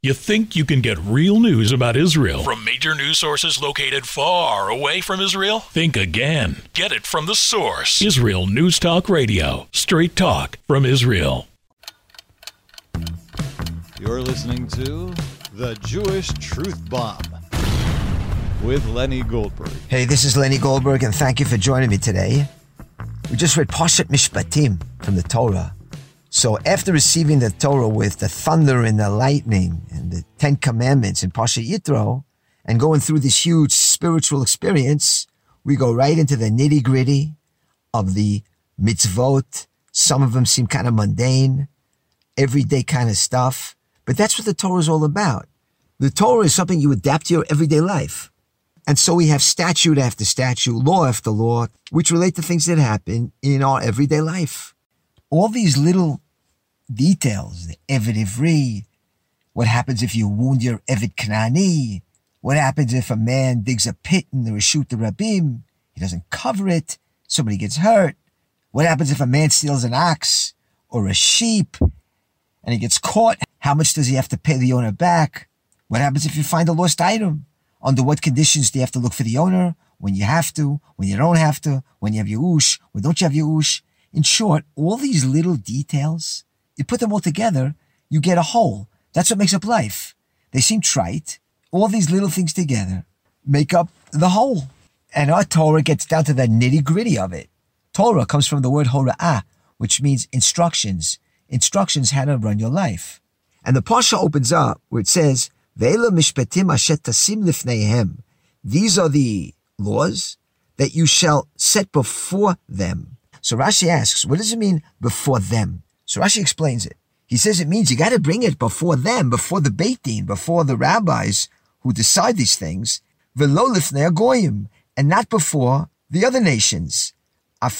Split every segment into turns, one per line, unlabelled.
You think you can get real news about Israel from major news sources located far away from Israel? Think again. Get it from the source Israel News Talk Radio. Straight talk from Israel.
You're listening to The Jewish Truth Bomb with Lenny Goldberg.
Hey, this is Lenny Goldberg, and thank you for joining me today. We just read Parshat Mishpatim from the Torah. So after receiving the Torah with the thunder and the lightning and the Ten Commandments in Parshat Yitro, and going through this huge spiritual experience, we go right into the nitty gritty of the mitzvot. Some of them seem kind of mundane, everyday kind of stuff, but that's what the Torah is all about. The Torah is something you adapt to your everyday life. And so we have statute after statute, law after law, which relate to things that happen in our everyday life all these little details, the Eved Ivri, what happens if you wound your Evid what happens if a man digs a pit in the Rashut Rabim, he doesn't cover it, somebody gets hurt, what happens if a man steals an ox or a sheep and he gets caught, how much does he have to pay the owner back? What happens if you find a lost item? Under what conditions do you have to look for the owner? When you have to, when you don't have to, when you have your oosh, when don't you have your oosh? In short, all these little details, you put them all together, you get a whole. That's what makes up life. They seem trite. All these little things together make up the whole. And our Torah gets down to the nitty gritty of it. Torah comes from the word hora'ah, which means instructions. Instructions how to run your life. And the Pasha opens up where it says, Ve'ela mishpetim ashet tasim lifneihem. These are the laws that you shall set before them. So Rashi asks, what does it mean before them? So Rashi explains it. He says it means you got to bring it before them, before the Beit Din, before the rabbis who decide these things, goyim, and not before the other nations. Let's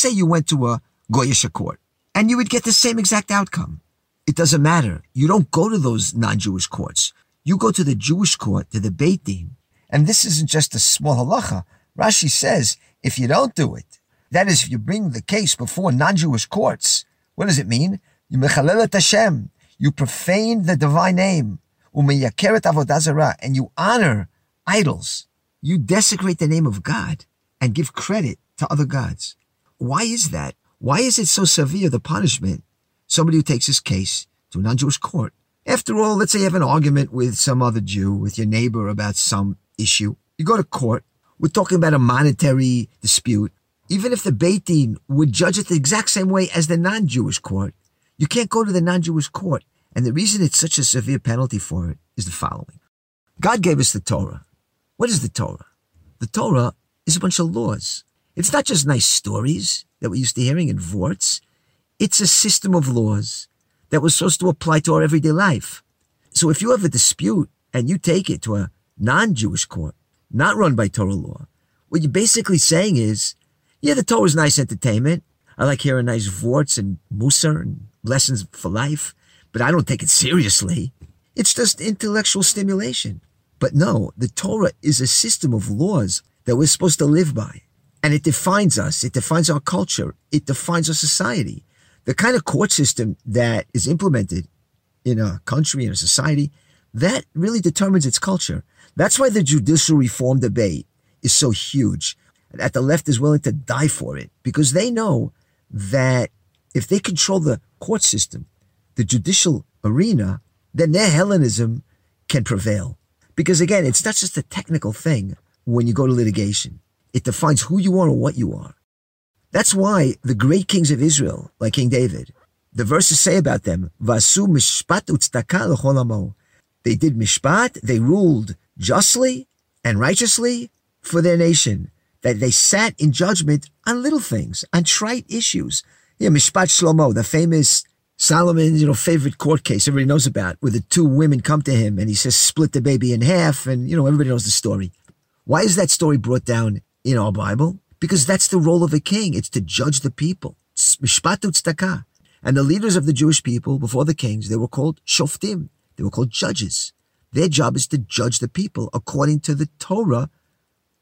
say you went to a Goyish court, and you would get the same exact outcome. It doesn't matter. You don't go to those non-Jewish courts. You go to the Jewish court, to the Beit Din. And this isn't just a small halacha. Rashi says, if you don't do it, that is, if you bring the case before non-Jewish courts, what does it mean? You Hashem, you profane the divine name, umeyakeret avodazara, and you honor idols. You desecrate the name of God and give credit to other gods. Why is that? Why is it so severe, the punishment? Somebody who takes his case to a non-Jewish court. After all, let's say you have an argument with some other Jew, with your neighbor about some issue. You go to court, we're talking about a monetary dispute. Even if the Beit Din would judge it the exact same way as the non-Jewish court, you can't go to the non-Jewish court. And the reason it's such a severe penalty for it is the following. God gave us the Torah. What is the Torah? The Torah is a bunch of laws. It's not just nice stories that we're used to hearing in vorts. It's a system of laws that we're supposed to apply to our everyday life. So if you have a dispute and you take it to a non-Jewish court, not run by Torah law. What you're basically saying is, yeah, the Torah is nice entertainment. I like hearing nice vorts and mussar and lessons for life, but I don't take it seriously. It's just intellectual stimulation. But no, the Torah is a system of laws that we're supposed to live by. And it defines us. It defines our culture. It defines our society. The kind of court system that is implemented in a country, in a society, that really determines its culture. That's why the judicial reform debate is so huge. That the left is willing to die for it because they know that if they control the court system, the judicial arena, then their Hellenism can prevail. Because again, it's not just a technical thing when you go to litigation. It defines who you are and what you are. That's why the great kings of Israel, like King David, the verses say about them, Vasu mishpat utztaka They did mishpat, they ruled justly and righteously for their nation, that they sat in judgment on little things, on trite issues. Yeah, Mishpat Shlomo, the famous Solomon's, you know, favorite court case everybody knows about, where the two women come to him and he says, split the baby in half, and, you know, everybody knows the story. Why is that story brought down in our Bible? Because that's the role of a king. It's to judge the people. Mishpat. And the leaders of the Jewish people before the kings, they were called shoftim. They were called judges. Their job is to judge the people according to the Torah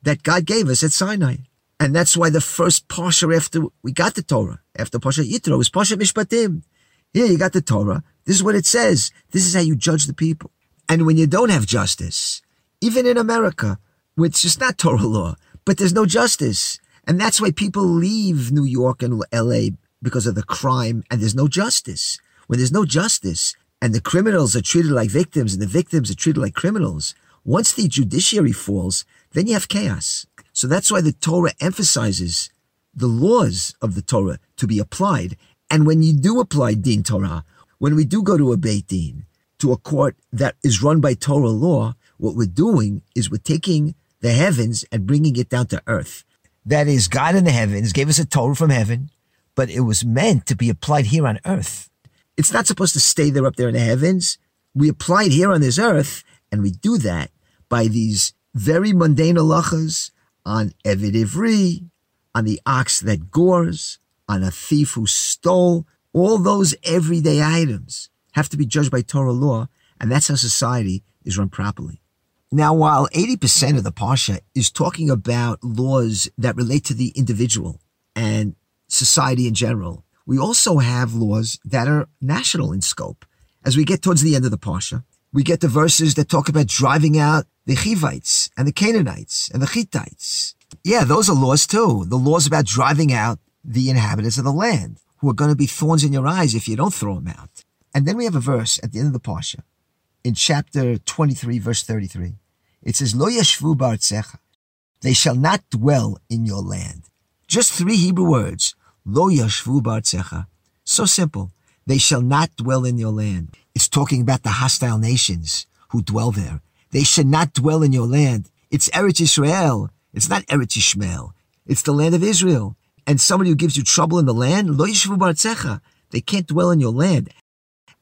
that God gave us at Sinai. And that's why the first Parsha after we got the Torah, after Parsha Yitro, was Parsha Mishpatim. Here you got the Torah. This is what it says. This is how you judge the people. And when you don't have justice, even in America, which is not Torah law, but there's no justice. And that's why people leave New York and LA because of the crime and there's no justice. When there's no justice and the criminals are treated like victims and the victims are treated like criminals, once the judiciary falls, then you have chaos. So that's why the Torah emphasizes the laws of the Torah to be applied. And when you do apply Din Torah, when we do go to a Beit Din, to a court that is run by Torah law, what we're doing is we're taking the heavens and bringing it down to earth. That is, God in the heavens gave us a Torah from heaven, but it was meant to be applied here on earth. It's not supposed to stay there up there in the heavens. We apply it here on this earth, and we do that by these very mundane halachas on Eved Ivri, on the ox that gores, on a thief who stole. All those everyday items have to be judged by Torah law, and that's how society is run properly. Now, while 80% of the Pasha is talking about laws that relate to the individual and society in general, we also have laws that are national in scope. As we get towards the end of the Pasha, we get the verses that talk about driving out the Hivites and the Canaanites and the Hittites. Yeah, those are laws too. The laws about driving out the inhabitants of the land who are going to be thorns in your eyes if you don't throw them out. And then we have a verse at the end of the Pasha in chapter 23, verse 33. It says, Lo. They shall not dwell in your land. Just three Hebrew words. Lo yashvu ba'artzecha. So simple. They shall not dwell in your land. It's talking about the hostile nations who dwell there. They should not dwell in your land. It's Eretz Israel. It's not Eretz Ishmael. It's the land of Israel. And somebody who gives you trouble in the land, lo yashvu ba'artzecha. They can't dwell in your land.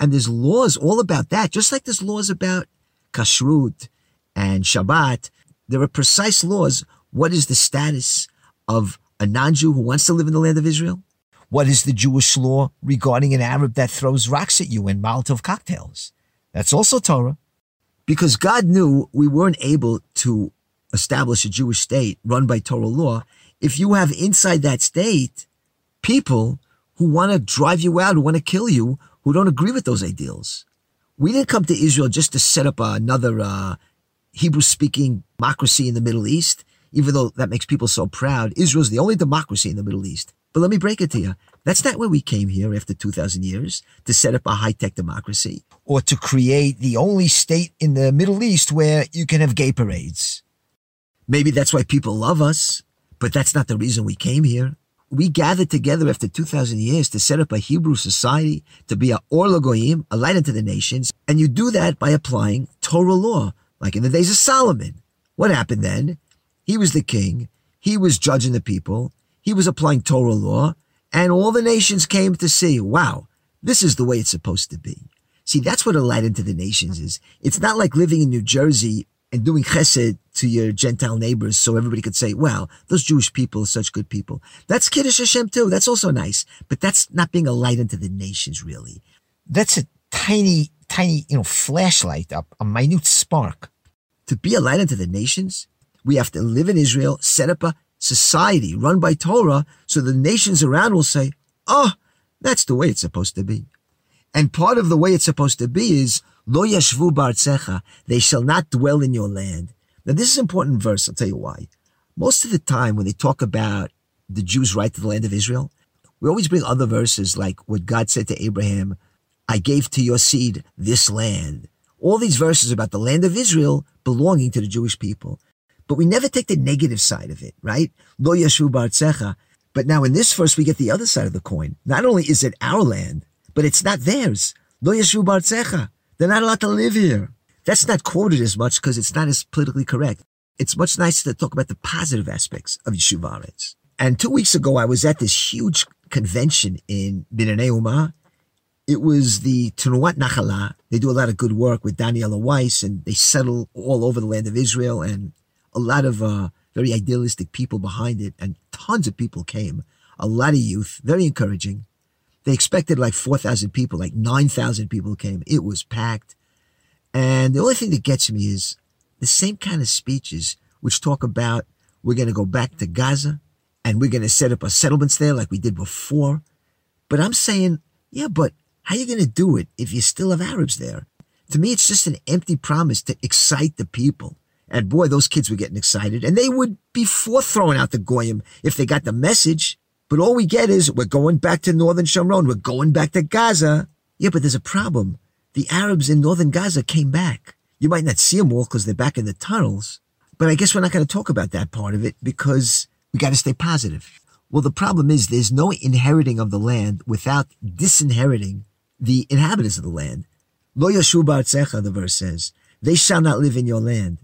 And there's laws all about that, just like there's laws about kashrut and Shabbat. There are precise laws. What is the status of a non-Jew who wants to live in the land of Israel? What is the Jewish law regarding an Arab that throws rocks at you in Molotov cocktails? That's also Torah. Because God knew we weren't able to establish a Jewish state run by Torah law if you have inside that state people who want to drive you out, who want to kill you, who don't agree with those ideals. We didn't come to Israel just to set up another uh, Hebrew speaking democracy in the Middle East, even though that makes people so proud. Israel's the only democracy in the Middle East. But let me break it to you. That's not where we came here after 2,000 years to set up a high tech democracy or to create the only state in the Middle East where you can have gay parades. Maybe that's why people love us, but that's not the reason we came here we gathered together after 2,000 years to set up a Hebrew society, to be a Or Lagoyim, a light unto the nations. And you do that by applying Torah law, like in the days of Solomon. What happened then? He was the king. He was judging the people. He was applying Torah law. And all the nations came to see, wow, this is the way it's supposed to be. See, that's what a light unto the nations is. It's not like living in New Jersey and doing chesed to your Gentile neighbors so everybody could say, wow, those Jewish people are such good people. That's Kiddush Hashem too. That's also nice. But that's not being a light unto the nations, really. That's a tiny, tiny, you know, flashlight, a, a minute spark. To be a light unto the nations, we have to live in Israel, set up a society run by Torah so the nations around will say, oh, that's the way it's supposed to be. And part of the way it's supposed to be is Lo yashvu ba'artzecha, they shall not dwell in your land. Now this is an important verse, I'll tell you why. Most of the time when they talk about the Jews' right to the land of Israel, we always bring other verses like what God said to Abraham, I gave to your seed this land. All these verses about the land of Israel belonging to the Jewish people. But we never take the negative side of it, right? Lo yashvu ba'artzecha. But now in this verse, we get the other side of the coin. Not only is it our land, but it's not theirs. Lo yashvu ba'artzecha. They're not allowed to live here. That's not quoted as much because it's not as politically correct. It's much nicer to talk about the positive aspects of Yeshuv And two weeks ago, I was at this huge convention in Binyanei Umah. It was the Tenuat Nachala. They do a lot of good work with Daniela Weiss and they settle all over the land of Israel and a lot of uh, very idealistic people behind it and tons of people came. A lot of youth, very encouraging. They expected like 4,000 people, like 9,000 people came. It was packed. And the only thing that gets me is the same kind of speeches which talk about we're going to go back to Gaza and we're going to set up a settlements there like we did before. But I'm saying, yeah, but How are you going to do it if you still have Arabs there? To me, it's just an empty promise to excite the people. And boy, those kids were getting excited. And they would be for throwing out the Goyim if they got the message. But all we get is we're going back to northern Shomron. We're going back to Gaza. Yeah, but there's a problem. The Arabs in northern Gaza came back. You might not see them all because they're back in the tunnels. But I guess we're not going to talk about that part of it because we got to stay positive. Well, the problem is there's no inheriting of the land without disinheriting the inhabitants of the land. Lo yashvu ba'artzecha, the verse says, they shall not live in your land.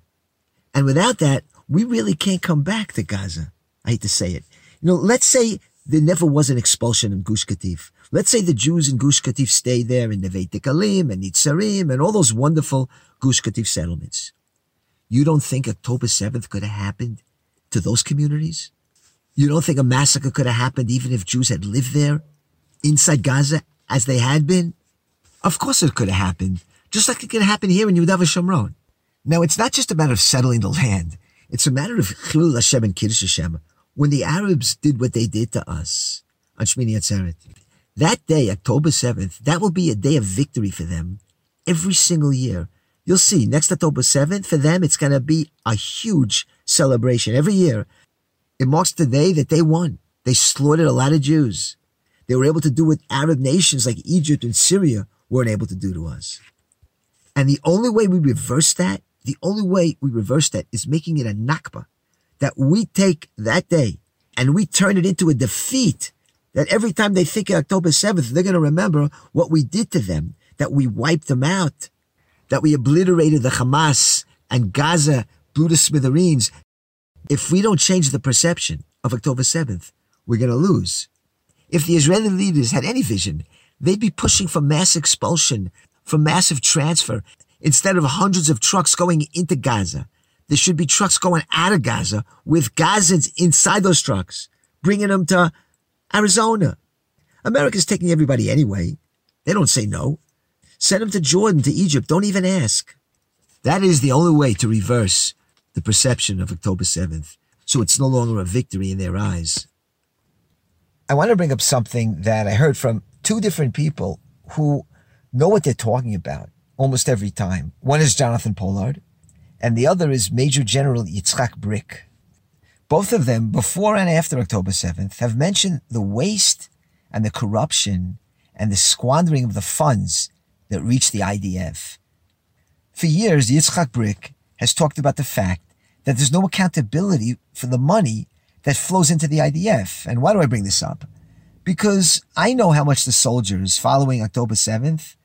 And without that, we really can't come back to Gaza. I hate to say it. You know, let's say there never was an expulsion in Gush Katif. Let's say the Jews in Gush Katif stayed there in Neve Dekalim and Netzarim and all those wonderful Gush Katif settlements. You don't think October 7th could have happened to those communities? You don't think a massacre could have happened even if Jews had lived there inside Gaza as they had been? Of course it could have happened, just like it could happen here in Yehuda Shomron. Now, it's not just a matter of settling the land. It's a matter of Chilul Hashem and Kiddush Hashem. When the Arabs did what they did to us on Shmini Atzeret, that day, October 7th, that will be a day of victory for them every single year. You'll see, next October 7th, for them, it's going to be a huge celebration every year. It marks the day that they won. They slaughtered a lot of Jews. They were able to do what Arab nations like Egypt and Syria weren't able to do to us. And the only way we reverse that, the only way we reverse that is making it a Nakba. That we take that day and we turn it into a defeat. That every time they think of October 7th, they're going to remember what we did to them, that we wiped them out, that we obliterated the Hamas and Gaza blew to smithereens. If we don't change the perception of October 7th, we're going to lose. If the Israeli leaders had any vision, they'd be pushing for mass expulsion, for massive transfer. Instead of hundreds of trucks going into Gaza, there should be trucks going out of Gaza with Gazans inside those trucks, bringing them to Arizona. America's taking everybody anyway. They don't say no. Send them to Jordan, to Egypt. Don't even ask. That is the only way to reverse the perception of October 7th. So it's no longer a victory in their eyes. I want to bring up something that I heard from two different people who know what they're talking about almost every time. One is Jonathan Pollard, and the other is Major General Yitzhak Brik. Both of them, before and after October 7th, have mentioned the waste and the corruption and the squandering of the funds that reached the IDF. For years, Yitzhak Brik has talked about the fact that there's no accountability for the money that flows into the IDF. And why do I bring this up? Because I know how much the soldiers following October 7th,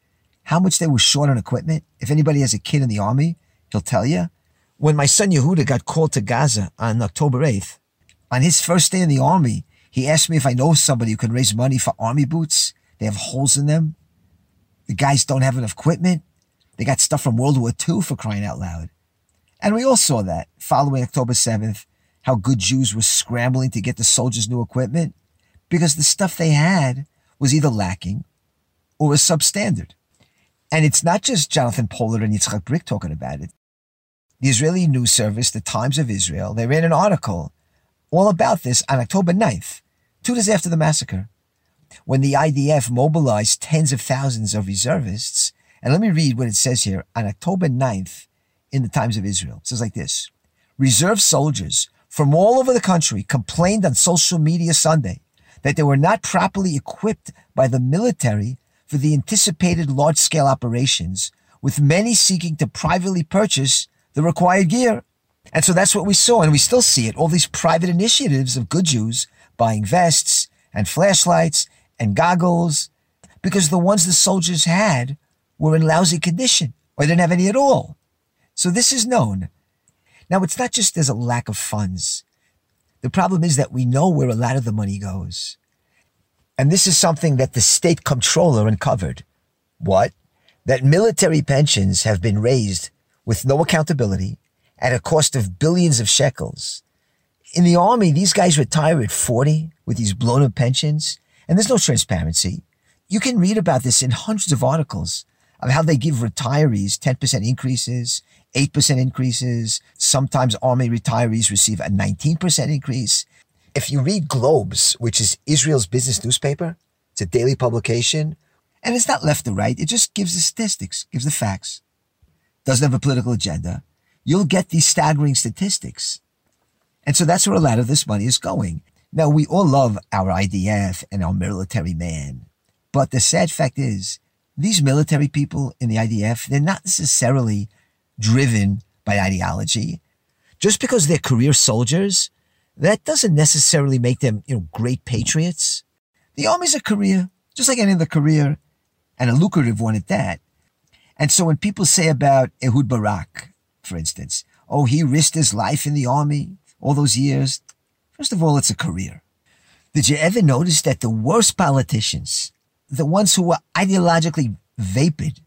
how much they were short on equipment. If anybody has a kid in the army, he'll tell you. When my son Yehuda got called to Gaza on October 8th, on his first day in the army, he asked me if I know somebody who can raise money for army boots. They have holes in them. The guys don't have enough equipment. They got stuff from World War II for crying out loud. And we all saw that following October 7th, how good Jews were scrambling to get the soldiers new equipment because the stuff they had was either lacking or was substandard. And it's not just Jonathan Pollard and Yitzhak Brik talking about it. The Israeli news service, the Times of Israel, they ran an article all about this on October 9th, two days after the massacre, when the IDF mobilized tens of thousands of reservists. And let me read what it says here on October 9th, in the Times of Israel. It says like this Reserve soldiers from all over the country complained on social media Sunday that they were not properly equipped by the military for the anticipated large scale operations, with many seeking to privately purchase the required gear. And so that's what we saw, and we still see it all these private initiatives of good Jews buying vests and flashlights and goggles because the ones the soldiers had were in lousy condition or didn't have any at all. So this is known. Now, it's not just there's a lack of funds. The problem is that we know where a lot of the money goes. And this is something that the state comptroller uncovered. What? That military pensions have been raised with no accountability at a cost of billions of shekels. In the army, these guys retire at 40 with these blown up pensions, and there's no transparency. You can read about this in hundreds of articles of how they give retirees 10% increases 8% increases. Sometimes Army retirees receive a 19% increase. If you read Globes, which is Israel's business newspaper, it's a daily publication, And it's not left or right. It just gives the statistics, gives the facts. Doesn't have a political agenda. You'll get these staggering statistics. And so that's where a lot of this money is going. Now, we all love our IDF and our military man. But the sad fact is, these military people in the IDF, they're not necessarily driven by ideology. Just because they're career soldiers, that doesn't necessarily make them, you know, great patriots. The army's a career, just like any other career, and a lucrative one at that. And so when people say about Ehud Barak, for instance, oh, he risked his life in the army all those years. First of all, it's a career. Did you ever notice that the worst politicians, the ones who were ideologically vapid,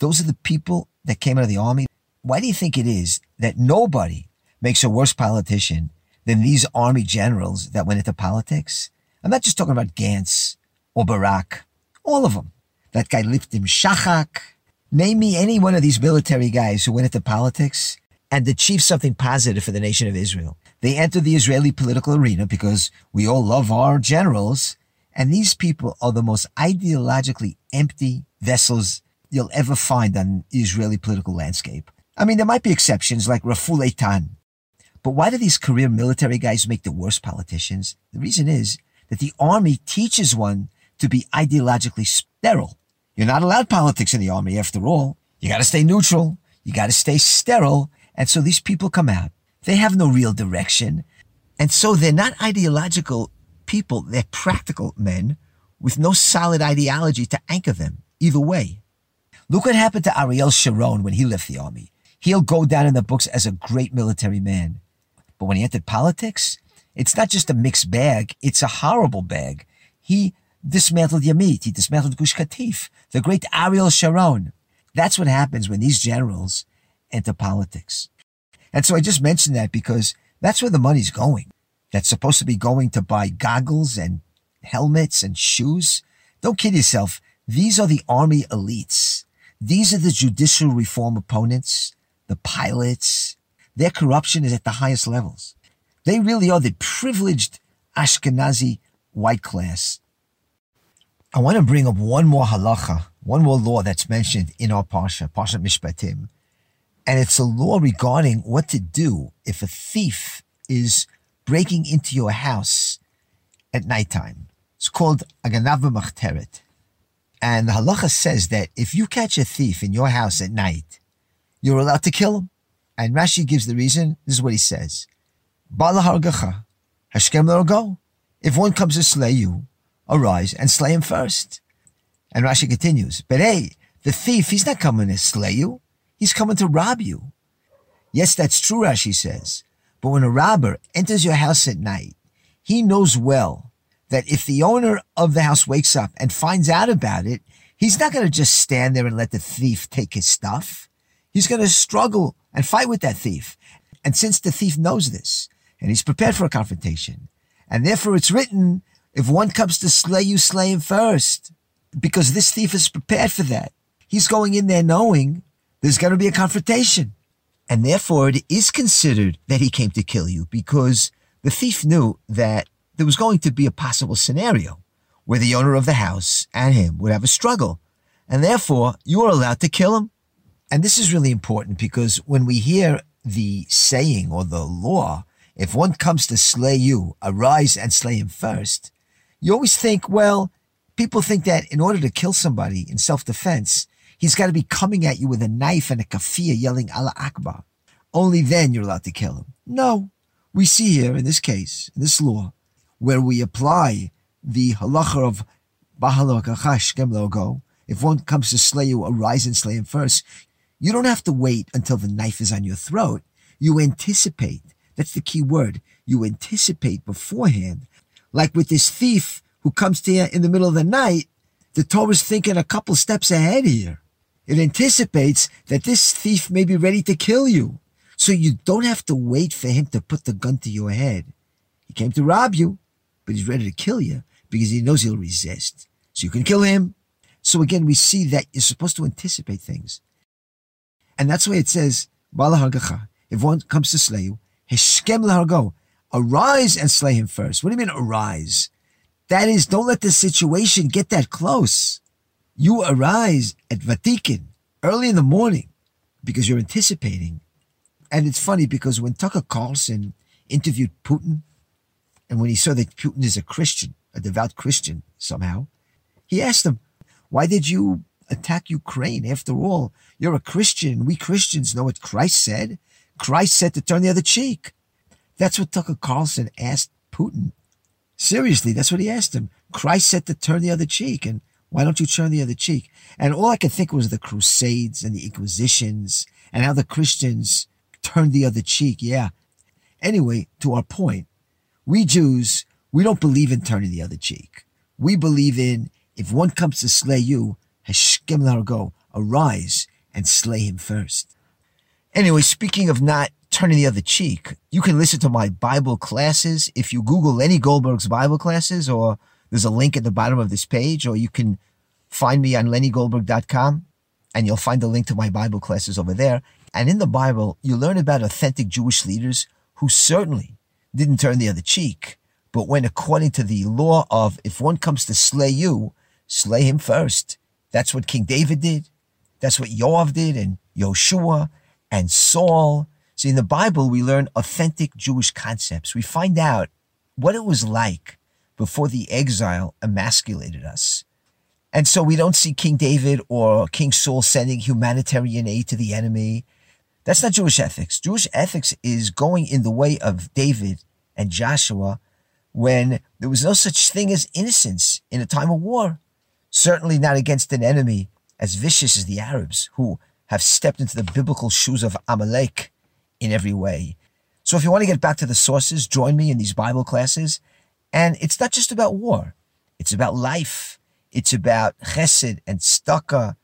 those are the people that came out of the army? Why do you think it is that nobody makes a worse politician than these army generals that went into politics? I'm not just talking about Gantz or Barak, all of them. That guy Lipkin-Shahak. Name me any one of these military guys who went into politics and achieved something positive for the nation of Israel. They entered the Israeli political arena because we all love our generals. And these people are the most ideologically empty vessels you'll ever find on the Israeli political landscape. I mean, there might be exceptions like Raful Eitan. But why do these career military guys make the worst politicians? The reason is that the army teaches one to be ideologically sterile. You're not allowed politics in the army after all. You got to stay neutral. You got to stay sterile. And so these people come out. They have no real direction. And so they're not ideological people. They're practical men with no solid ideology to anchor them either way. Look what happened to Ariel Sharon when he left the army. He'll go down in the books as a great military man. But when he entered politics, it's not just a mixed bag, it's a horrible bag. He dismantled Yamit, he dismantled Gush Katif, the great Ariel Sharon. That's what happens when these generals enter politics. And so I just mentioned that because that's where the money's going. That's supposed to be going to buy goggles and helmets and shoes. Don't kid yourself. These are the army elites. These are the judicial reform opponents the pilots, their corruption is at the highest levels. They really are the privileged Ashkenazi white class. I want to bring up one more halacha, one more law that's mentioned in our parsha, Parsha Mishpatim, and it's a law regarding what to do if a thief is breaking into your house at nighttime. It's called Aganav Machteret. And the halacha says that if you catch a thief in your house at night, you're allowed to kill him. And Rashi gives the reason. This is what he says. Bala Hashkem go. If one comes to slay you, arise and slay him first. And Rashi continues, but hey, the thief, he's not coming to slay you. He's coming to rob you. Yes, that's true, Rashi says. But when a robber enters your house at night, he knows well that if the owner of the house wakes up and finds out about it, he's not going to just stand there and let the thief take his stuff. He's going to struggle and fight with that thief. And since the thief knows this, and he's prepared for a confrontation, and therefore it's written, if one comes to slay you, slay him first, because this thief is prepared for that. He's going in there knowing there's going to be a confrontation. And therefore it is considered that he came to kill you because the thief knew that there was going to be a possible scenario where the owner of the house and him would have a struggle. And therefore you are allowed to kill him. And this is really important because when we hear the saying or the law, if one comes to slay you, arise and slay him first, you always think, well, people think that in order to kill somebody in self-defense, he's got to be coming at you with a knife and a kafir yelling Allah Akbar. Only then you're allowed to kill him. No. We see here in this case, in this law, where we apply the halacha of Bahalo Logo, if one comes to slay you, arise and slay him first. You don't have to wait until the knife is on your throat. You anticipate. That's the key word. You anticipate beforehand. Like with this thief who comes to you in the middle of the night, the Torah's thinking a couple steps ahead here. It anticipates that this thief may be ready to kill you. So you don't have to wait for him to put the gun to your head. He came to rob you, but he's ready to kill you because he knows he'll resist. So you can kill him. So again, we see that you're supposed to anticipate things. And that's why it says, if one comes to slay you, Hishkem lahargo, arise and slay him first. What do you mean arise? That is, don't let the situation get that close. You arise at vatikin early in the morning because you're anticipating. And it's funny because when Tucker Carlson interviewed Putin, and when he saw that Putin is a Christian, a devout Christian somehow, he asked him, Why did you attack Ukraine? After all, you're a Christian. We Christians know what Christ said. Christ said to turn the other cheek. That's what Tucker Carlson asked Putin. Seriously, that's what he asked him. Christ said to turn the other cheek. And why don't you turn the other cheek? And all I could think was the Crusades and the Inquisitions and how the Christians turned the other cheek. Yeah. Anyway, to our point, we Jews, we don't believe in turning the other cheek. We believe in if one comes to slay you, Hashkem Largo, arise and slay him first. Anyway, speaking of not turning the other cheek, you can listen to my Bible classes if you Google Lenny Goldberg's Bible classes or there's a link at the bottom of this page, or you can find me on lennygoldberg.com and you'll find the link to my Bible classes over there. And in the Bible, you learn about authentic Jewish leaders who certainly didn't turn the other cheek, but went according to the law of if one comes to slay you, slay him first. That's what King David did. That's what Yoav did and Yoshua and Saul. See, in the Bible, we learn authentic Jewish concepts. We find out what it was like before the exile emasculated us. And so we don't see King David or King Saul sending humanitarian aid to the enemy. That's not Jewish ethics. Jewish ethics is going in the way of David and Joshua when there was no such thing as innocence in a time of war. Certainly not against an enemy as vicious as the Arabs, who have stepped into the biblical shoes of Amalek in every way. So if you want to get back to the sources, join me in these Bible classes and it's not just about war. It's about life. It's about chesed and tzedakah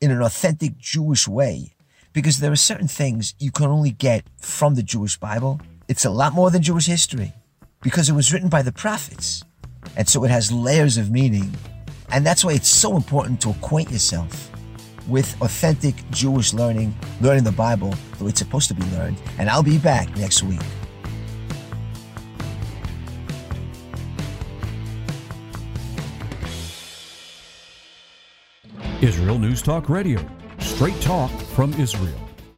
in an authentic Jewish way. Because there are certain things you can only get from the Jewish Bible. It's a lot more than Jewish history because it was written by the prophets. And so it has layers of meaning. And that's why it's so important to acquaint yourself with authentic Jewish learning, learning the Bible the way it's supposed to be learned. And I'll be back next week.
Israel News Talk Radio, straight talk from Israel.